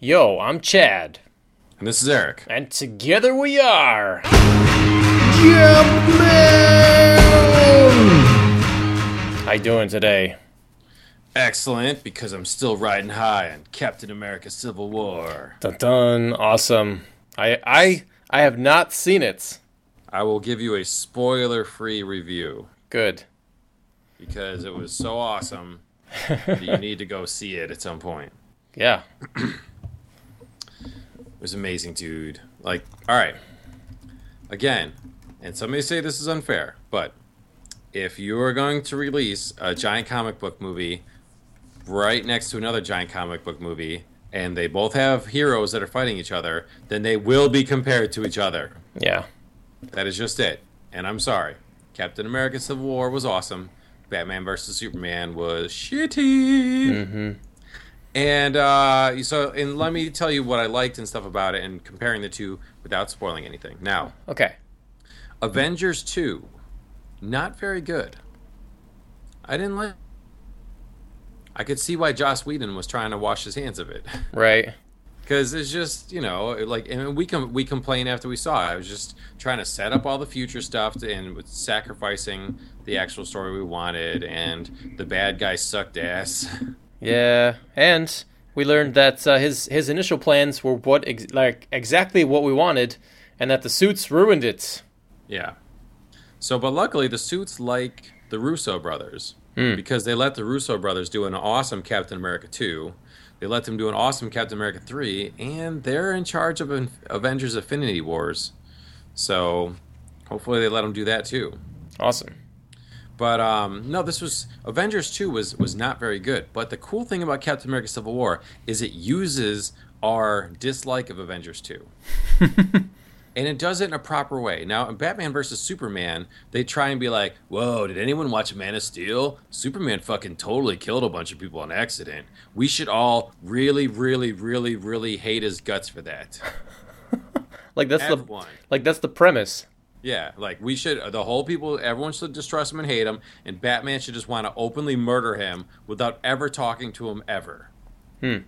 Yo, I'm Chad, And this is Eric. and together we are. How you doing today? Excellent, because I'm still riding high on Captain America Civil War. Dun dun, awesome. I I I have not seen it. I will give you a spoiler free review Good. because it was so awesome you need to go see it at some point. Yeah. It was amazing, dude. Like, all right. Again, and some may say this is unfair, but if you are going to release a giant comic book movie right next to another giant comic book movie, and they both have heroes that are fighting each other, then they will be compared to each other. Yeah. That is just it. And I'm sorry. Captain America Civil War was awesome. Batman vs. Superman was shitty. Mm-hmm. And uh, so, and let me tell you what I liked and stuff about it, and comparing the two without spoiling anything. Now, Okay. Avengers two, not very good. I didn't like. I could see why Joss Whedon was trying to wash his hands of it, Right. because it's just you know like, and we com- we complained after we saw it. I was just trying to set up all the future stuff to, and with sacrificing the actual story we wanted, and the bad guy sucked ass. Yeah. And we learned that uh, his his initial plans were what ex- like exactly what we wanted, and that the suits ruined it. Yeah. So, but luckily, the suits like the Russo brothers Hmm. because they let the Russo brothers do an awesome Captain America 2. They let them do an awesome Captain America 3, and they're in charge of An- Avengers Infinity Wars. So, hopefully, they let them do that too. Awesome. But um, no, this was Avengers 2 was was not very good. But the cool thing about Captain America Civil War is it uses our dislike of Avengers 2. and it does it in a proper way. Now, in Batman versus Superman, they try and be like, "Whoa, did anyone watch Man of Steel? Superman fucking totally killed a bunch of people on accident. We should all really, really, really, really hate his guts for that." Like that's the like that's the premise. Yeah, like we should, the whole people, everyone should distrust him and hate him, and Batman should just want to openly murder him without ever talking to him ever. Hmm.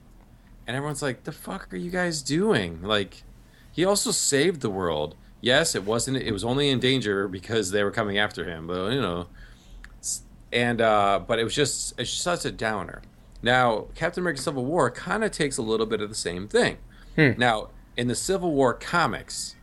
And everyone's like, "The fuck are you guys doing?" Like, he also saved the world. Yes, it wasn't. It was only in danger because they were coming after him. But you know, and uh, but it was just it's such a downer. Now, Captain America: Civil War kind of takes a little bit of the same thing. Hmm. Now, in the Civil War comics,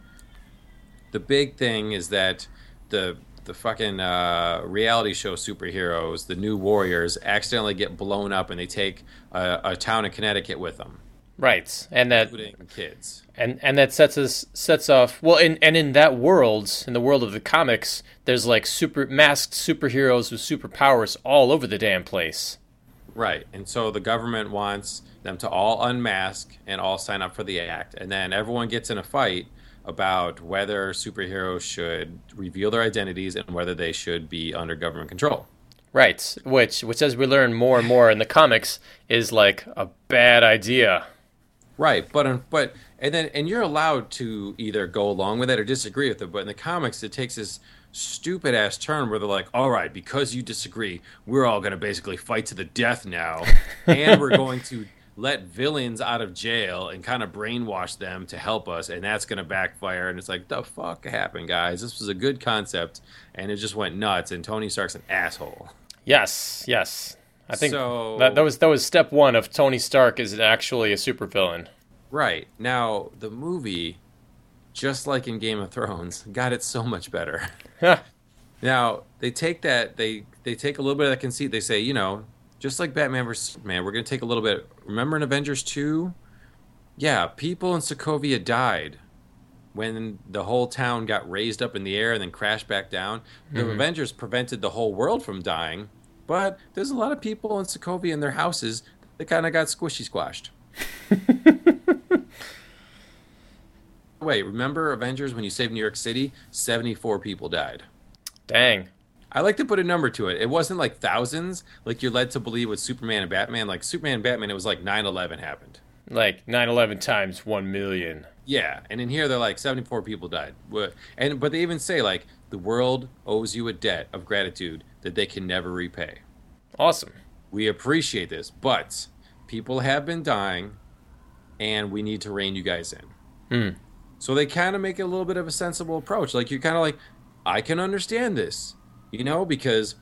the big thing is that the the fucking uh, reality show superheroes, the New Warriors, accidentally get blown up and they take a, a town in Connecticut with them, Right. And that including kids. and and that sets us sets off well in and in that world in the world of the comics there's like super masked superheroes with superpowers all over the damn place Right. And so the government wants them to all unmask and all sign up for the act. And then everyone gets in a fight about whether superheroes should reveal their identities and whether they should be under government control. right which which as we learn more and more in the comics is like a bad idea Right, but um, but and then and you're allowed to either go along with it or disagree with it. But in the comics, it takes this stupid ass turn where they're like, "All right, because you disagree, we're all gonna basically fight to the death now, and we're going to let villains out of jail and kind of brainwash them to help us, and that's gonna backfire." And it's like, the fuck happened, guys? This was a good concept, and it just went nuts. And Tony Stark's an asshole. yes yes i think So- that, that was that was step one of tony stark is actually a supervillain Right now, the movie, just like in Game of Thrones, got it so much better. Now they take that they they take a little bit of that conceit. They say, you know, just like Batman vs Superman, we're going to take a little bit. Remember in Avengers two, yeah, people in Sokovia died when the whole town got raised up in the air and then crashed back down. The mm-hmm. Avengers prevented the whole world from dying, but there's a lot of people in Sokovia in their houses that kind of got squishy squashed. Wait, remember Avengers when you saved New York City? 74 people died. dang I like to put a number to it. It wasn't like thousands, like you're led to believe with Superman and Batman. Like Superman and Batman, it was like 9 11 happened. like 9-11 times 1 million Yeah, and in here they're like 74 people died. And but they even say like the world owes you a debt of gratitude that they can never repay. awesome We appreciate this, but people have been dying and we need to rein you guys in. Hmm. So they kind of make a little bit of a sensible approach. Like you're kind of like, I can understand this, you know, because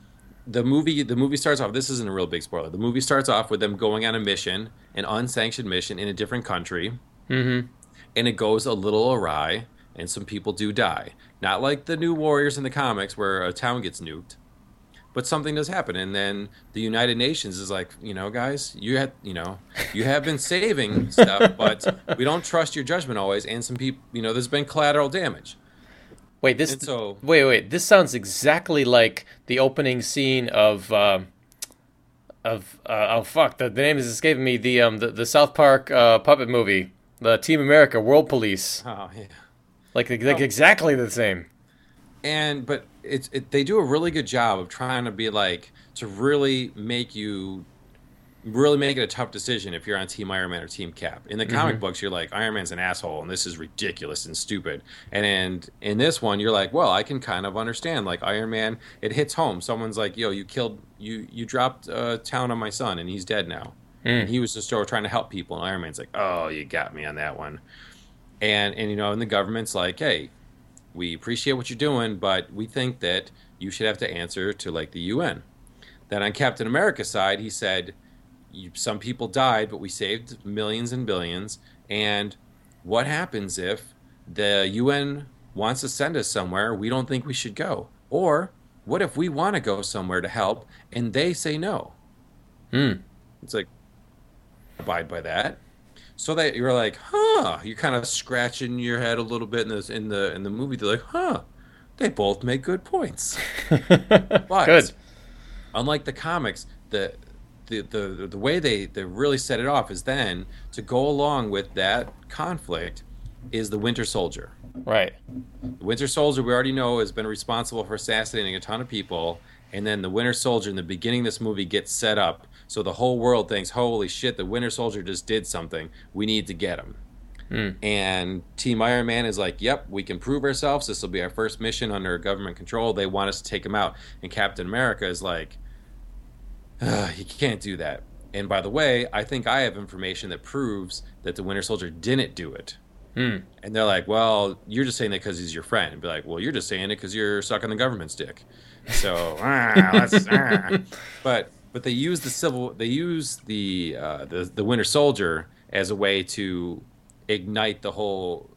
the movie the movie starts off. This isn't a real big spoiler. The movie starts off with them going on a mission, an unsanctioned mission in a different country, Mm-hmm. and it goes a little awry, and some people do die. Not like the New Warriors in the comics where a town gets nuked, but something does happen, and then the United Nations is like, you know, guys, you had, you know, you have been saving stuff, but we don't trust your judgment always, and some people, you know, there's been collateral damage. Wait, this so- wait, wait. This sounds exactly like the opening scene of uh, of uh, oh fuck, the, the name is escaping me. The um the, the South Park uh, puppet movie, the Team America World Police. Oh yeah. Like like exactly the same. and but it's it, they do a really good job of trying to be like to really make you really make it a tough decision if you're on team iron man or team cap. In the mm-hmm. comic books you're like iron man's an asshole and this is ridiculous and stupid. And and in this one you're like well i can kind of understand like iron man it hits home. Someone's like yo you killed you you dropped a town on my son and he's dead now. Mm. And he was just trying to help people and iron man's like oh you got me on that one. And and you know and the government's like hey we appreciate what you're doing, but we think that you should have to answer to like the UN. Then on Captain America's side, he said, you, some people died, but we saved millions and billions. And what happens if the UN wants to send us somewhere we don't think we should go? Or what if we want to go somewhere to help and they say no? Hmm. It's like, abide by that. So that you're like, huh? You're kind of scratching your head a little bit in this in the in the movie. They're like, huh? They both make good points. But Good. unlike the comics, the the, the the way they, they really set it off is then to go along with that conflict is the Winter Soldier. Right. The Winter Soldier, we already know, has been responsible for assassinating a ton of people. And then the Winter Soldier in the beginning of this movie gets set up so the whole world thinks, holy shit, the Winter Soldier just did something. We need to get him. Hmm. And Team Iron Man is like, yep, we can prove ourselves. This will be our first mission under government control. They want us to take him out. And Captain America is like, "Ugh, you can't do that. And by the way, I think I have information that proves that the Winter Soldier didn't do it. Hmm. And they're like, well, you're just saying that because he's your friend. And be like, well, you're just saying it because you're sucking the government's dick. So, ah, ah. but but they use the civil, they use the uh, the the Winter Soldier as a way to ignite the whole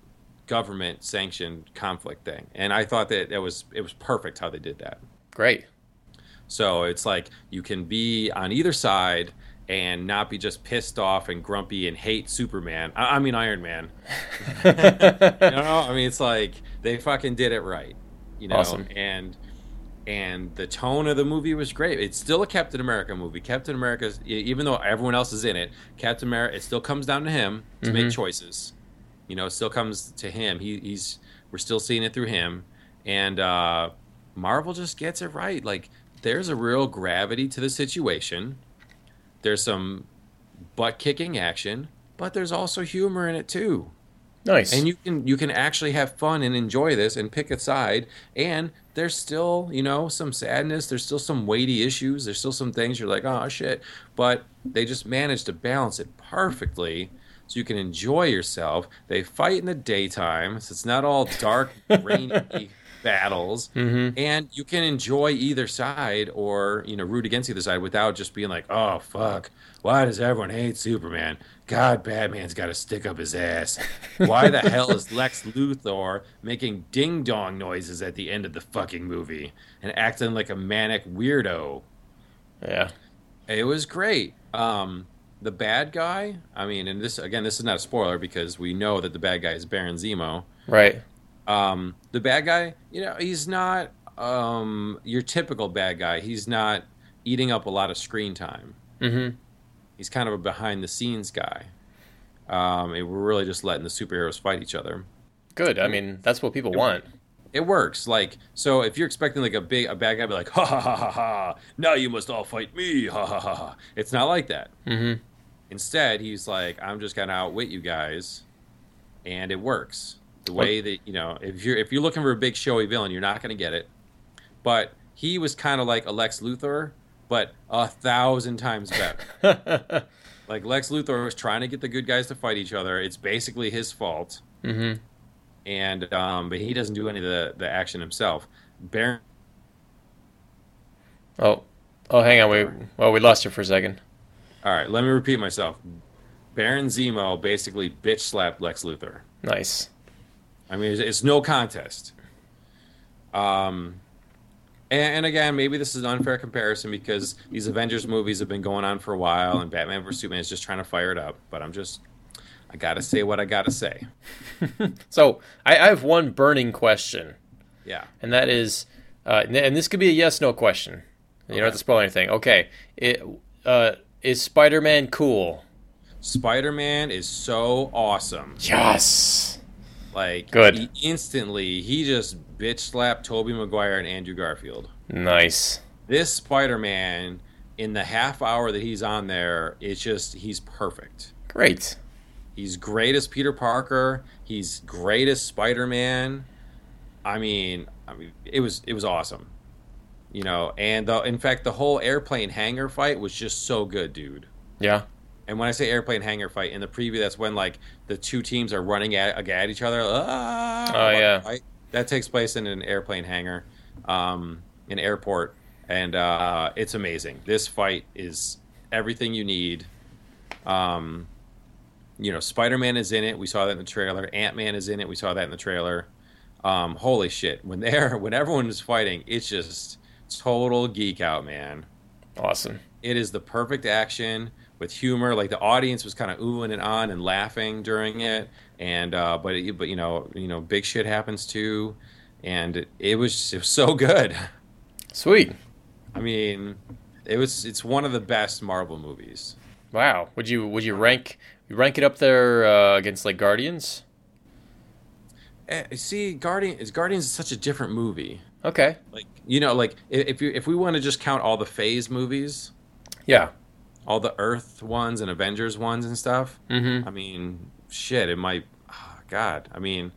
government sanctioned conflict thing. And I thought that it was it was perfect how they did that. Great. So it's like you can be on either side and not be just pissed off and grumpy and hate Superman. I, I mean Iron Man. you know, I mean it's like they fucking did it right. You know, Awesome. and and the tone of the movie was great. It's still a Captain America movie. Captain America's e- even though everyone else is in it, Captain America it still comes down to him to make choices. You know, it still comes to him. He, he's we're still seeing it through him, and uh, Marvel just gets it right. Like there's a real gravity to the situation. There's some butt kicking action, but there's also humor in it too. Nice. And you can you can actually have fun and enjoy this and pick a side. And there's still you know some sadness. There's still some weighty issues. There's still some things you're like oh shit. But they just managed to balance it perfectly. So you can enjoy yourself. They fight in the daytime, so it's not all dark, rainy battles, and you can enjoy either side, or you know, root against either side without just being like, "Oh fuck, why does everyone hate Superman? God, Batman's got to stick up his ass. Why the hell is Lex Luthor making ding dong noises at the end of the fucking movie and acting like a manic weirdo?" yeah. It was great. Um, the bad guy, I mean, and this again, this is not a spoiler because we know that the bad guy is Baron Zemo. Right. Um, the bad guy, you know, he's not um, your typical bad guy. He's not eating up a lot of screen time. Mm-hmm. He's kind of a behind the scenes guy. Um, and we're really just letting the superheroes fight each other. Good. I mean, that's what people want. It works. Like so, if you're expecting like a big a bad guy, to be like ha ha ha ha ha. Now you must all fight me. Ha ha ha ha. It's not like that. Mm-hmm. Instead, he's like, I'm just gonna outwit you guys, and it works. The way that you know, if you're if you're looking for a big showy villain, you're not gonna get it. But he was kind of like a Lex Luthor, but a thousand times better. Like Lex Luthor was trying to get the good guys to fight each other. It's basically his fault, Mm-hmm. and um, but he doesn't do any of the the action himself. Baron Oh, oh, hang on. We well, we lost you for a second. All right, let me repeat myself. Baron Zemo basically bitch slapped Lex Luthor. Nice. I mean, it's, it's no contest. Um, and, and again, maybe this is an unfair comparison because these Avengers movies have been going on for a while, and Batman vs Superman is just trying to fire it up. But I'm just, I gotta say what I gotta say. So I, I have one burning question, Yeah. and that is, uh, and this could be a yes/no question. You don't have to spoil anything. Okay. It, uh, is Spider-Man cool? Spider Man is so awesome. Yes. Like, Good. He instantly, he just bitch slapped Tobey Maguire and Andrew Garfield. Nice. This Spider Man, in the half hour that he's on there, it's just, he's perfect. Great. He's great as Peter Parker. He's great as Spider Man. I mean, I mean, it was it was awesome. You know, and the, in fact, the whole airplane hangar fight was just so good, dude. Yeah. And when I say airplane hangar fight in the preview, that's when like the two teams are running at, at each other. Ah, Oh, yeah. That takes place in an airplane hangar, um, an airport, and uh, it's amazing. This fight is everything you need. Um, you know, Spider Man is in it. We saw that in the trailer. Ant Man is in it. We saw that in the trailer. Um, holy shit! When they're when everyone is fighting, it's just total geek out, man Awesome. it is the perfect action with humor. Like the audience was kind of oohing and on and laughing during it, and uh, but it, but you know you know big shit happens too, and it, it was it was so good. Sweet. I mean, it was it's one of the best Marvel movies. Wow. Would you would you rank you rank it up there uh, against like Guardians? Eh, see, Guardian is Guardians is such a different movie. Okay. Like you know, like if you if we want to just count all the Phase movies, Yeah. All the Earth ones and Avengers ones and stuff. Mm-hmm. I mean, shit, it might. Oh, God, I mean,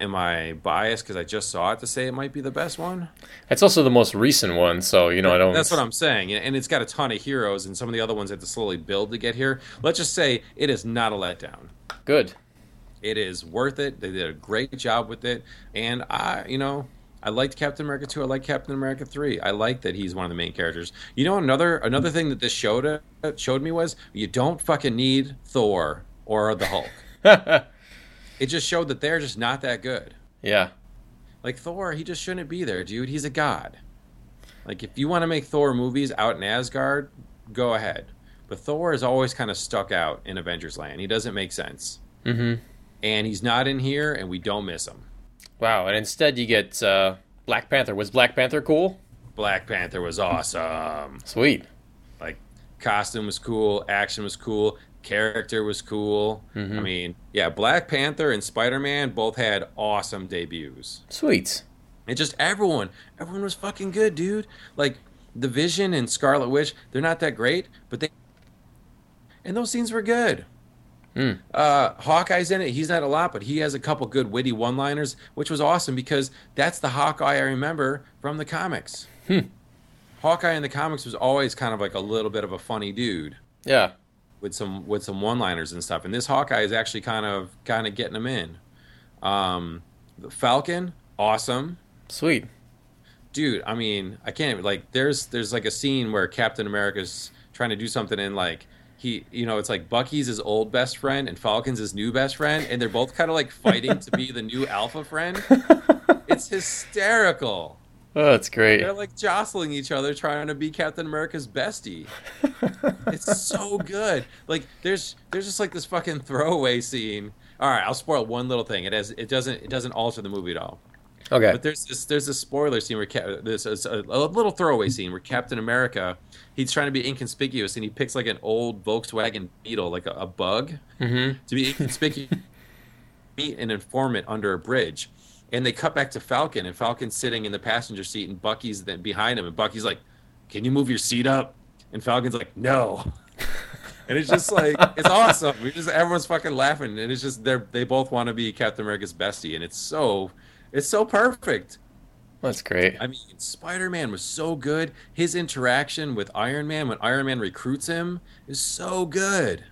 am I biased because I just saw it to say it might be the best one? It's also the most recent one, so you know I don't. That's what I'm saying, and and it's got a ton of heroes, and some of the other ones had to slowly build to get here. Let's just say it is not a letdown. Good. It is worth it. They did a great job with it, and I, you know. I liked Captain America 2. I like Captain America 3. I like that he's one of the main characters. You know another another thing that this showed uh, showed me was you don't fucking need Thor or the Hulk. it just showed that they're just not that good. yeah. Like Thor, he just shouldn't be there, dude. He's a god. Like if you want to make Thor movies out in Asgard, go ahead. But Thor is always kind of stuck out in Avengers Land. He doesn't make sense. Mm-hmm. And he's not in here and we don't miss him. Wow. And instead you get uh, Black Panther. Was Black Panther cool? Black Panther was awesome. Sweet. Like costume was cool, action was cool, character was cool. Mhm. I mean, yeah, Black Panther and Spider-Man both had awesome debuts. Sweet. It just everyone, everyone was fucking good, dude. Like the Vision and Scarlet Witch, they're not that great, but they and those scenes were good. Hmm. Uh, Hawkeye's in it. He's not a lot, but he has a couple good witty one-liners, which was awesome because that's the Hawkeye I remember from the comics. Hmm. Hawkeye in the comics was always kind of like a little bit of a funny dude Yeah. with some with some one-liners and stuff. And this Hawkeye is actually kind of kind of getting them in. Um, the Falcon, awesome Sweet. dude i mean i can't even like there's there's like a scene where captain america's trying to do something and like he you know it's like bucky's his old best friend and falcon's his new best friend and they're both kind of like fighting to be the new alpha friend. It's hysterical. Oh, that's great. they're like jostling each other trying to be captain america's bestie. It's so good. Like there's there's just like this fucking throwaway scene. All right i'll spoil one little thing. It has it doesn't it doesn't alter the movie at all okay. but there's this there's a spoiler scene where Cap- there's a, a little throwaway scene where Captain America he's trying to be inconspicuous and he picks like an old Volkswagen Beetle like a, a bug mm-hmm. to be inconspicuous meet an informant under a bridge and they cut back to Falcon and Falcon's sitting in the passenger seat and Bucky's then behind him and Bucky's like can you move your seat up and Falcon's like no and it's just like it's awesome we just everyone's fucking laughing and it's just they're they both want to be Captain America's bestie and it's so it's so perfect That's great. I mean, Spider Man was so good. His interaction with Iron Man when Iron Man recruits him is so good.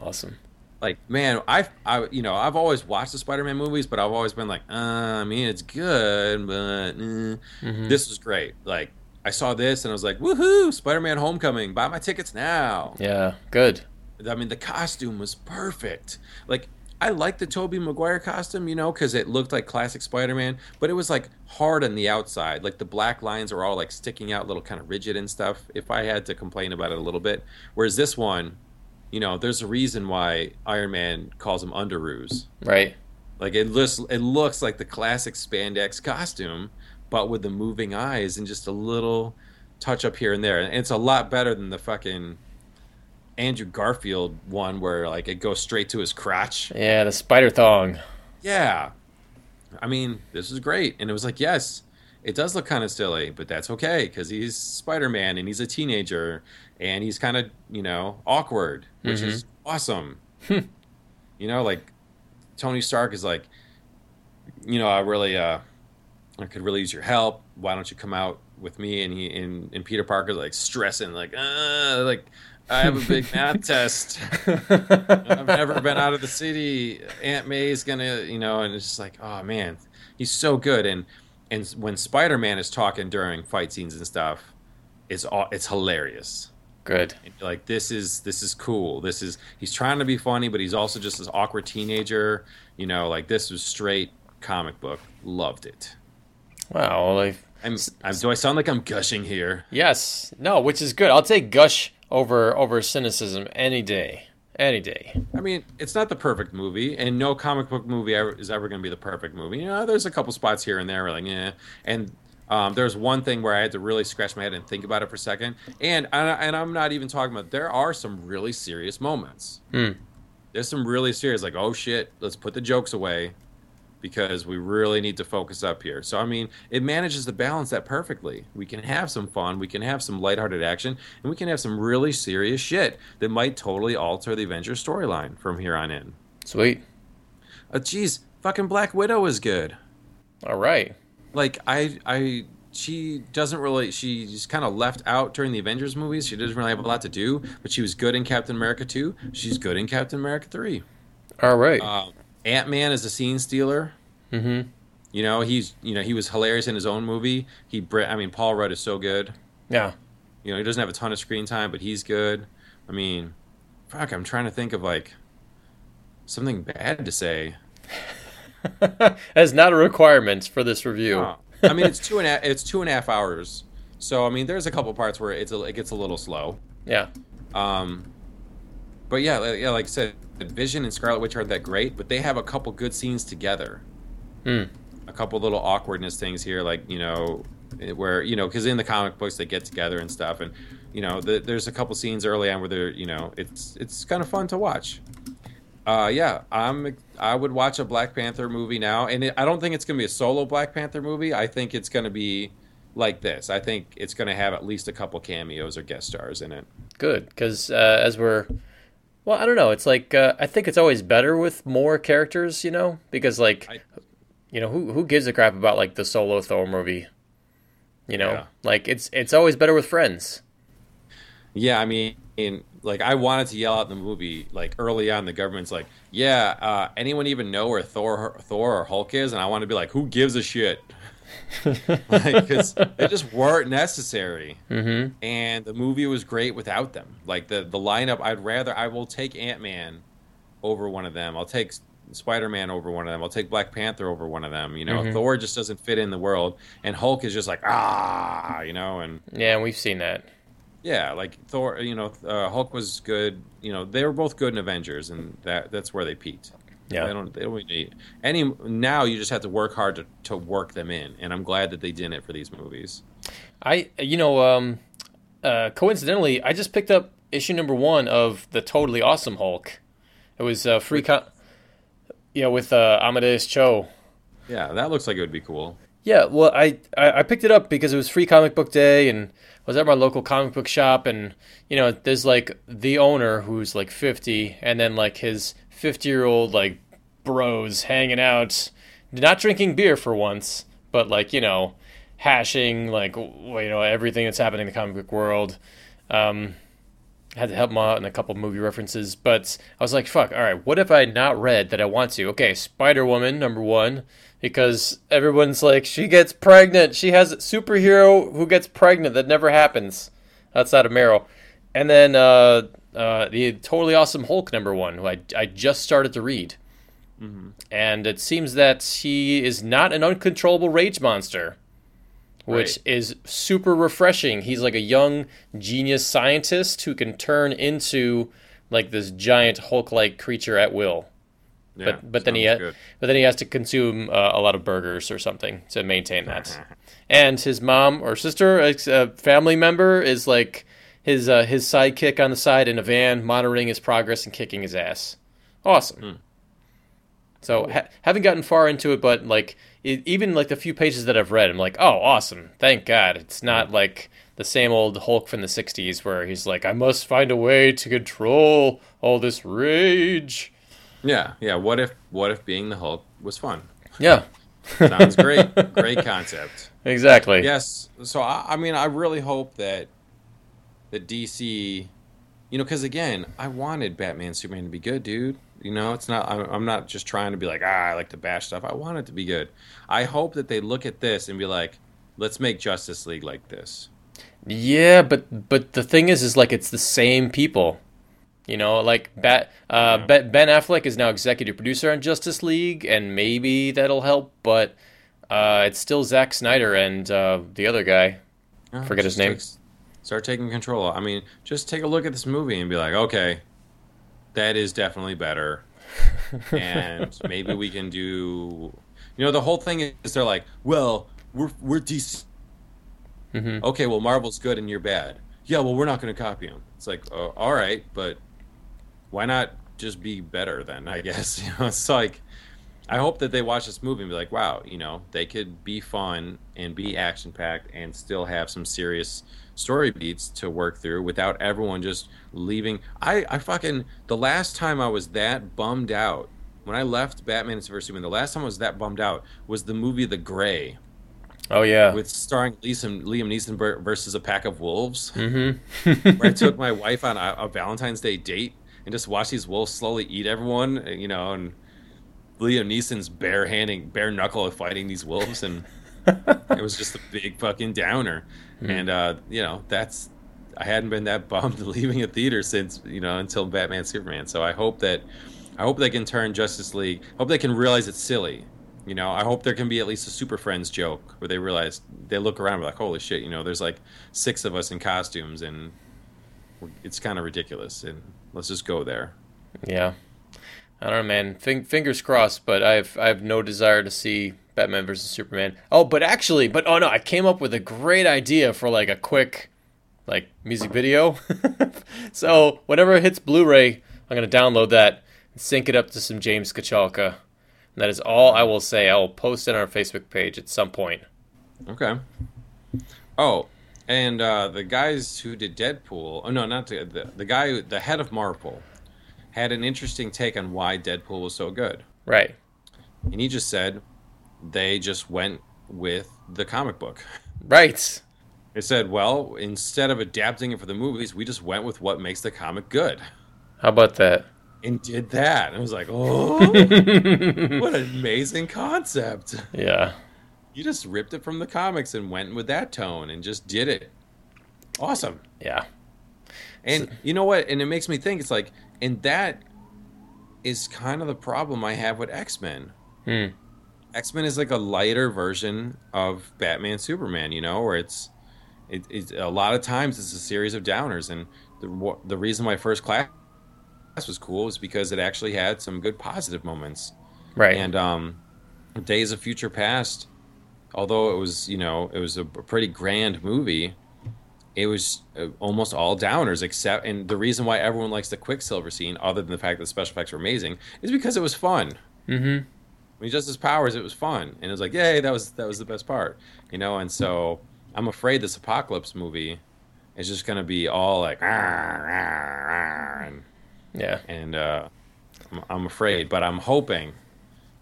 Awesome. Like, man, I've, I, you know, I've always watched the Spider Man movies, but I've always been like, uh, I mean, it's good, but eh. Mhm. this was great. Like, I saw this and I was like, woohoo, Spider Man Homecoming, buy my tickets now. Yeah, good. I mean, the costume was perfect. Like, I like the Tobey Maguire costume, you know, because it looked like classic Spider-Man, but it was like hard on the outside. Like the black lines were all like sticking out, little kind of rigid and stuff. If I had to complain about it a little bit, whereas this one, you know, there's a reason why Iron Man calls them underoos. Right. Like it looks, it looks like the classic spandex costume, but with the moving eyes and just a little touch up here and there. And it's a lot better than the fucking Andrew Garfield one where like it goes straight to his crotch. Yeah, the spider thong. Yeah. I mean, this is great. And it was like, yes, it does look kind of silly, but that's okay because he's Spider Man and he's a teenager and he's kind of, you know, awkward, which is awesome. you know, like Tony Stark is like, you know, I really, uh, I could really use your help. Why don't you come out with me? And he and, and Peter Parker's like stressing, like, uh, like I have a big math test. I've never been out of the city. Aunt May's gonna, you know, and it's just like, oh man, he's so good. And and when Spider Man is talking during fight scenes and stuff, it's all it's hilarious. Good. Like this is this is cool. This is he's trying to be funny, but he's also just this awkward teenager. You know, like this was straight comic book. Loved it. Wow. Well, I'm, I'm do I sound like I'm gushing here? yes. No, which is good. I'll take gush over over cynicism any day. Any day. I mean, it's not the perfect movie, and no comic book movie ever, is ever going to be the perfect movie. You know, there's a couple spots here and there like, yeah. And um, there's one thing where I had to really scratch my head and think about it for a second. And and, and I'm not even talking about. There are some really serious moments. Hmm. There's some really serious, like, oh shit, let's put the jokes away, because we really need to focus up here. So I mean, it manages to balance that perfectly. We can have some fun, we can have some lighthearted action, and we can have some really serious shit that might totally alter the Avengers storyline from here on in. Sweet. Uh, geez, fucking Black Widow is good. All right. Like I, I, she doesn't really. She's kind of left out during the Avengers movies. She doesn't really have a lot to do, but she was good in Captain America 2. She's good in Captain America 3. All right. Um, Ant Man is a scene stealer. mm-hmm. You know, he's you know he was hilarious in his own movie. He, I mean, Paul Rudd is so good. Yeah. You know, he doesn't have a ton of screen time, but he's good. I mean, fuck, I'm trying to think of like something bad to say. That's not a requirement for this review. Oh. I mean, it's two and a, it's two and a half hours. So I mean, there's a couple parts where it's a, it gets a little slow. Yeah. Um, but yeah, yeah, like I said, Vision and Scarlet Witch aren't that great, but they have a couple good scenes together. Hmm. A couple little awkwardness things here, like you know, where you know, because in the comic books they get together and stuff, and you know, the, there's a couple scenes early on where they're, you know, it's it's kind of fun to watch. Uh, yeah, I'm. I would watch a Black Panther movie now, and it, I don't think it's going to be a solo Black Panther movie. I think it's going to be like this. I think it's going to have at least a couple cameos or guest stars in it. Good, because uh, as we're, well, I don't know. It's like uh, I think it's always better with more characters, you know, because like, I- you know, who who gives a crap about like the solo Thor movie? You know, Yeah. like it's it's always better with friends. Yeah, I mean, in, like I wanted to yell out in the movie, like early on, the government's like, "Yeah, uh, anyone even know where Thor, Thor or Hulk is?" And I want to be like, "Who gives a shit?" Because they just weren't necessary, Mm-hmm. and the movie was great without them. Like the the lineup, I'd rather I will take Ant Man over one of them. I'll take Spider Man over one of them. I'll take Black Panther over one of them. You know, Mhm. Thor just doesn't fit in the world, and Hulk is just like ah, you know, and Yeah, and we've seen that. yeah, like Thor, you know, uh, Hulk was good. You know, they were both good in Avengers, and that that's where they peaked. Yeah. they don't. They don't need any. Now you just have to work hard to, to work them in, and I'm glad that they did it for these movies. I, you know, um, uh, coincidentally, I just picked up issue number one of the Totally Awesome Hulk. It was uh, free, con- yeah, with uh, Amadeus Cho. Yeah, that looks like it would be cool. Yeah, well, I, I I picked it up because it was free comic book day, and I was at my local comic book shop, and you know, there's like the owner who's like 50, and then like his 50 year old like bros hanging out, not drinking beer for once, but like you know, hashing like you know everything that's happening in the comic book world. Um, had to help him out in a couple movie references, but I was like, fuck, all right, what if I had not read that I want to? Okay, Spider Woman, number one, because everyone's like, she gets pregnant. She has a superhero who gets pregnant. That never happens outside of Meryl. And then uh, uh, the totally awesome Hulk, number one, who I, I just started to read. And it seems that he is not an uncontrollable rage monster which Right. is super refreshing. He's like a young genius scientist who can turn into like this giant Hulk-like creature at will. Yeah, But but then he ha- but then he has to consume uh, a lot of burgers or something to maintain that. and his mom or sister, a a family member, is like his uh, his sidekick on the side in a van, monitoring his progress and kicking his ass. Awesome. So ha- haven't gotten far into it, but like it, even like the few pages that I've read, I'm like, oh, awesome! Thank God, it's not like the same old Hulk from the '60s where he's like, I must find a way to control all this rage. Yeah, yeah. What if what if being the Hulk was fun? Yeah, Sounds great. great concept. exactly. Yes. So I, I mean, I really hope that that DC, you know, because again, I wanted Batman Superman to be good, dude. You know, it's not. I'm, I'm not just trying to be like, ah, I like to bash stuff. I want it to be good. I hope that they look at this and be like, let's make Justice League like this. Yeah, but but the thing is, is like it's the same people. You know, like Bat, uh, Ben Ben Affleck is now executive producer on Justice League, and maybe that'll help. But uh, it's still Zack Snyder and uh, the other guy. Uh, Forget his name. take- start taking control. I mean, just take a look at this movie and be like, okay, that is definitely better. and maybe we can do. You know, the whole thing is they're like, well, we're we're DC. Mhm. Okay, well, Marvel's good and you're bad. Yeah, well, we're not going to copy them. It's like, oh, all right, but why not just be better then? I guess you know, it's like. I hope that they watch this movie and be like, wow, you know, they could be fun and be action packed and still have some serious story beats to work through without everyone just leaving. I, I fucking, the last time I was that bummed out, when I left Batman vs. Superman, the last time I was that bummed out was the movie The Grey Oh yeah. with starring Liam, Liam Neeson versus a pack of wolves. mm-hmm. where I took my wife on a, a Valentine's Day date and just watched these wolves slowly eat everyone, you know, and Liam Neeson's bare handing, bare knuckle of fighting these wolves, and it was just a big fucking downer. And uh, you know, that's I hadn't been that bummed leaving a theater since you know until Batman Superman. So I hope that I hope they can turn Justice League. I hope they can realize it's silly. You know, I hope there can be at least a Super Friends joke where they realize they look around like, "Holy shit!" You know, there's like six of us in costumes, and it's kind of ridiculous. And let's just go there. Yeah. I don't know, man. Fing- fingers crossed, but I have I have no desire to see Batman versus Superman. Oh, but actually, but oh no, I came up with a great idea for like a quick like music video. so whenever it hits Blu-ray, I'm gonna download that and sync it up to some James Kochalka. And that is all I will say. I will post it on our Facebook page at some point. Okay. Oh, and uh, the guys who did Deadpool. Oh no, not the, the the guy, the head of Marvel, had an interesting take on why Deadpool was so good. Right. And he just said they just went with the comic book. Right. They said, well, instead of adapting it for the movies, we just went with what makes the comic good. How about that? And did that. And I was like, oh, what an amazing concept. Yeah. You just ripped it from the comics and went with that tone and just did it. Awesome. Yeah. And you know what? And it makes me think it's like, and that is kind of the problem I have with X Men. Hmm. X Men is like a lighter version of Batman Superman, you know, where it's, it, it's a lot of times it's a series of downers. And the, the reason why First Class was cool is because it actually had some good positive moments. Right. And um, Days of Future Past, although it was you know it was a pretty grand movie, it was uh, almost all downers. Except, and the reason why everyone likes the Quicksilver scene, other than the fact that the special effects were amazing, is because it was fun. mm-hmm. When he just his powers, it was fun, and it was like, yay, that was that was the best part, you know. And so I'm afraid this Apocalypse movie is just gonna be all like, "Rah, rah, rah," and Yeah. and uh, I'm, I'm afraid, but I'm hoping,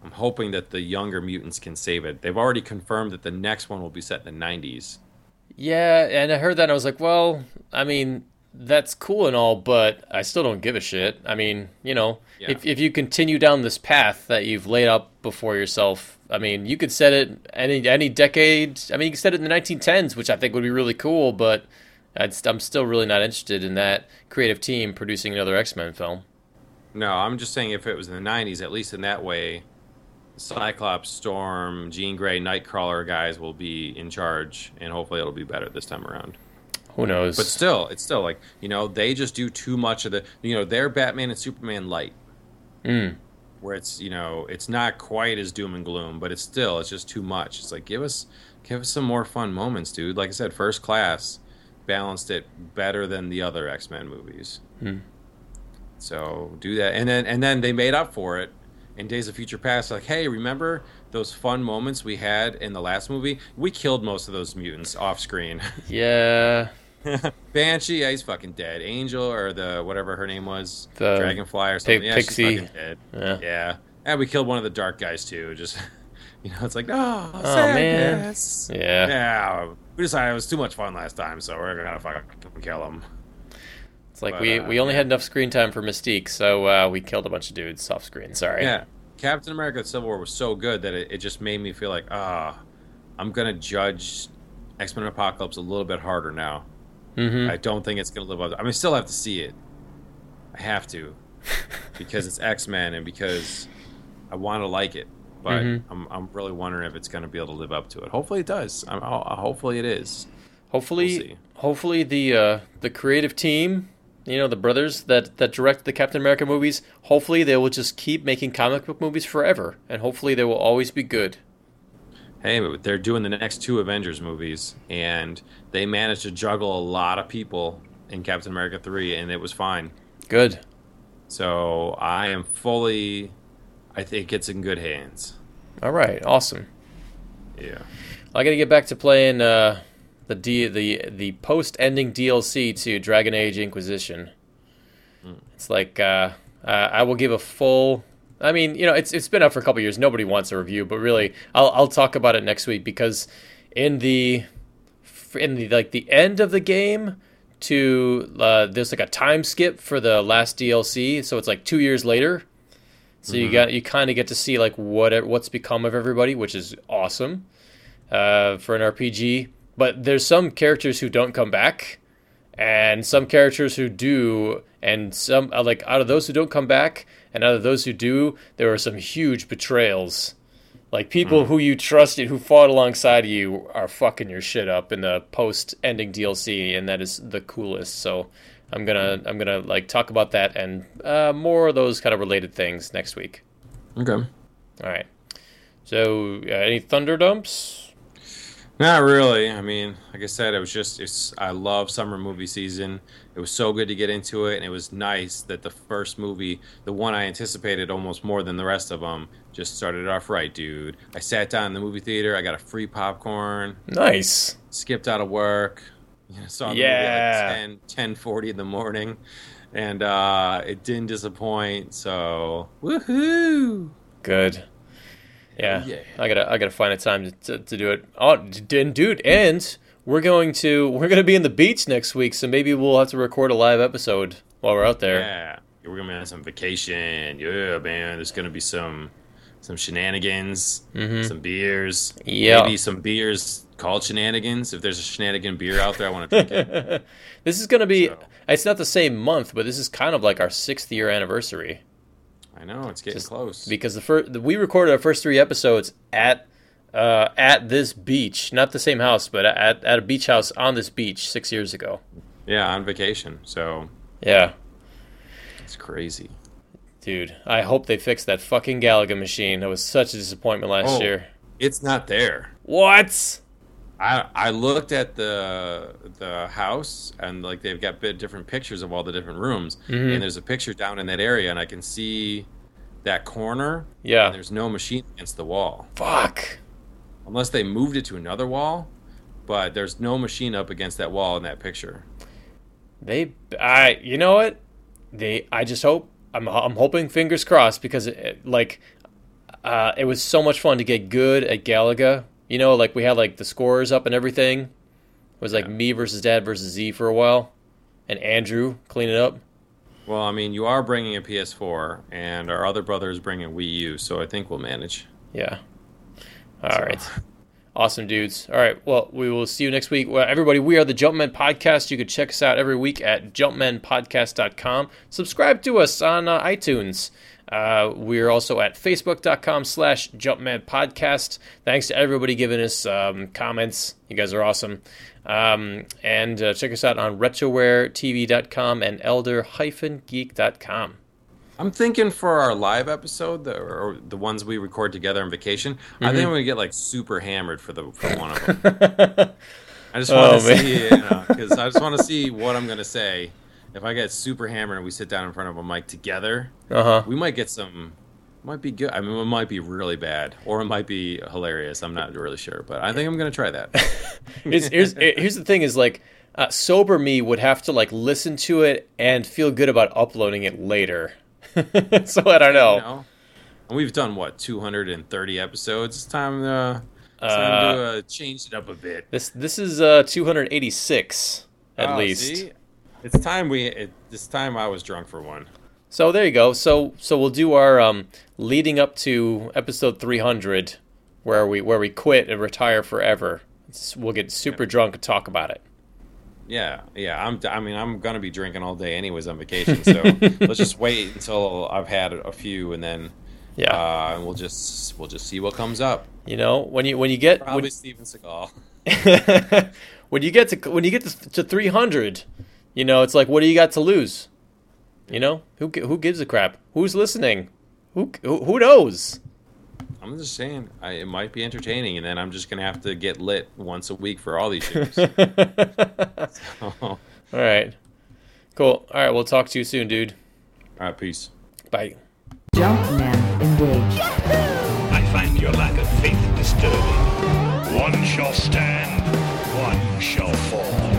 I'm hoping that the younger mutants can save it. They've already confirmed that the next one will be set in the 90s. Yeah, and I heard that and I was like, well, I mean, that's cool and all, but I still don't give a shit. I mean, you know, Yeah. if if you continue down this path that you've laid out before yourself, I mean, you could set it any any decade. I mean, you could set it in the 1910s, which I think would be really cool, but I'd, I'm still really not interested in that creative team producing another X Men film. No, I'm just saying if it was in the 90s, at least in that way, Cyclops, Storm, Jean Grey, Nightcrawler guys will be in charge, and hopefully it'll be better this time around. Who knows? But still, it's still like you know they just do too much of the you know they're Batman and Superman light, Mm. where it's you know it's not quite as doom and gloom, but it's still it's just too much. It's like give us give us some more fun moments, dude. Like I said, First Class balanced it better than the other X Men movies. Hmm. So do that, and then and then they made up for it in Days of Future Past. Like, hey, remember those fun moments we had in the last movie? We killed most of those mutants off screen. yeah, Banshee, yeah, he's fucking dead. Angel or the whatever her name was, The Dragonfly or something. Pi- yeah, Pixie. she's fucking dead. yeah. Yeah, and we killed one of the dark guys too. Just you know, it's like oh, oh man. sadness. Yeah. yeah. We decided it was too much fun last time, so we're gonna fucking kill him. It's like But, we, uh, we only yeah. had enough screen time for Mystique, so uh, we killed a bunch of dudes off screen. Sorry. Yeah, Captain America: Civil War was so good that it, it just made me feel like ah, I'm gonna judge X Men Apocalypse a little bit harder now. Mm-hmm. I don't think it's gonna live up. I mean, I still have to see it. I have to because it's X Men and because I want to like it. But Mhm. I'm, I'm really wondering if it's gonna be able to live up to it. Hopefully, it does. I'm, hopefully, it is. Hopefully, We'll hopefully the uh, the creative team, you know, the brothers that that direct the Captain America movies, hopefully they will just keep making comic book movies forever, and hopefully they will always be good. Hey, but they're doing the next two Avengers movies, and they managed to juggle a lot of people in Captain America three, and it was fine. Good. So I am fully. I think it's in good hands. All right. Awesome. Yeah. I got to get back to playing uh, the D, the the post ending DLC to Dragon Age Inquisition. It's like uh, uh, I will give a full. I mean, you know, it's it's been out for a couple years. Nobody wants a review, but really, I'll I'll talk about it next week because in the in the like the end of the game to uh, there's like a time skip for the last DLC, so it's like two years later. So you got you kind of get to see like what what's become of everybody, which is awesome uh, for an RPG. But there's some characters who don't come back, and some characters who do, and some uh, like out of those who don't come back, and out of those who do, there are some huge betrayals. Like people who you trusted, who fought alongside you, are fucking your shit up in the post-ending DLC, and that is the coolest. So I'm gonna I'm gonna like talk about that and uh, more of those kind of related things next week. Okay. All right. So uh, any thunder dumps? Not really. I mean, like I said, it was just it's I love summer movie season. It was so good to get into it and it was nice that the first movie, the one I anticipated almost more than the rest of them, just started off right, dude. I sat down in the movie theater, I got a free popcorn, Nice. skipped out of work, saw the Yeah. movie at like 10 10:40 in the morning and uh it didn't disappoint. So, woohoo. Good. Yeah. yeah. I gotta I gotta find a time to, to, to do it. Oh, and dude, and we're going to we're gonna be in the beach next week, so maybe we'll have to record a live episode while we're out there. Yeah, we're gonna be on some vacation. Yeah, man. There's gonna be some some shenanigans, some beers. Mm-hmm. Yeah. maybe some beers called shenanigans. If there's a shenanigan beer out there, I want to drink it. This is gonna be. So- It's not the same month, but this is kind of like our sixth year anniversary I know it's getting Just close. because the first we recorded our first three episodes at uh, at this beach, not the same house, but at at a beach house on this beach six years ago. yeah, on vacation. So Yeah. it's crazy. Dude, I hope they fix that fucking Galaga machine. That was such a disappointment last Oh. year. It's not there. What? I I looked at the the house and like they've got bit different pictures of all the different rooms Mhm. and there's a picture down in that area and I can see that corner Yeah. and there's no machine against the wall Fuck. unless they moved it to another wall but there's no machine up against that wall in that picture They, I, you know what? They, I just hope. I'm, I'm hoping, fingers crossed, because it, like, uh, it was so much fun to get good at Galaga. You know, like we had like the scores up and everything. It was like Yeah. me versus Dad versus Z for a while, and Andrew clean it up. Well, I mean, you are bringing a PS4, and our other brother is bringing a Wii U, so I think we'll manage. Yeah. All So- right. Awesome, dudes. All right. Well, we will see you next week. Well, everybody, we are the Jumpman Podcast. You can check us out every week at jumpmanpodcast.com. Subscribe to us on uh, iTunes. Uh, we're also at facebook.com slash jumpman podcast. Thanks to everybody giving us um, comments. You guys are awesome. Um, and uh, check us out on retrowaretv.com and elder-geek.com. I'm thinking for our live episode, the, or the ones we record together on vacation, I think I'm gonna get like super hammered for the for one of them. I just want Oh, to man. see, you know, because I just want to see what I'm gonna say. If I get super hammered and we sit down in front of a mic together, Uh huh. we might get some. Might be good. I mean, it might be really bad, or it might be hilarious. I'm not really sure, but I think I'm gonna try that. here's, here's here's the thing: is like uh, sober me would have to like listen to it and feel good about uploading it later. so I don't know. You know? And we've done what 230 episodes. It's time, uh, it's time to uh, change it up a bit. This this is uh 286 at Oh, least. see? It's time we. It, this time I was drunk for one. So there you go. So so we'll do our um leading up to episode 300 where we where we quit and retire forever. It's- we'll get super drunk and talk about it. Yeah, yeah. I'm. I mean, I'm gonna be drinking all day anyways on vacation. So let's just wait until I've had a few, and then Yeah. uh, and we'll just we'll just see what comes up. you know, when you when you get Probably when, Steven Seagal. when you get to when you get to, to 300, you know, it's like what do you got to lose? You know, who who gives a crap? Who's listening? Who who, who knows? I'm just saying, I, it might be entertaining, and then I'm just gonna have to get lit once a week for all these shows. All all right. Cool. All right, we'll talk to you soon, dude. All right, peace. Bye. Jumpman engaged. I find your lack of faith disturbing. One shall stand, one shall fall.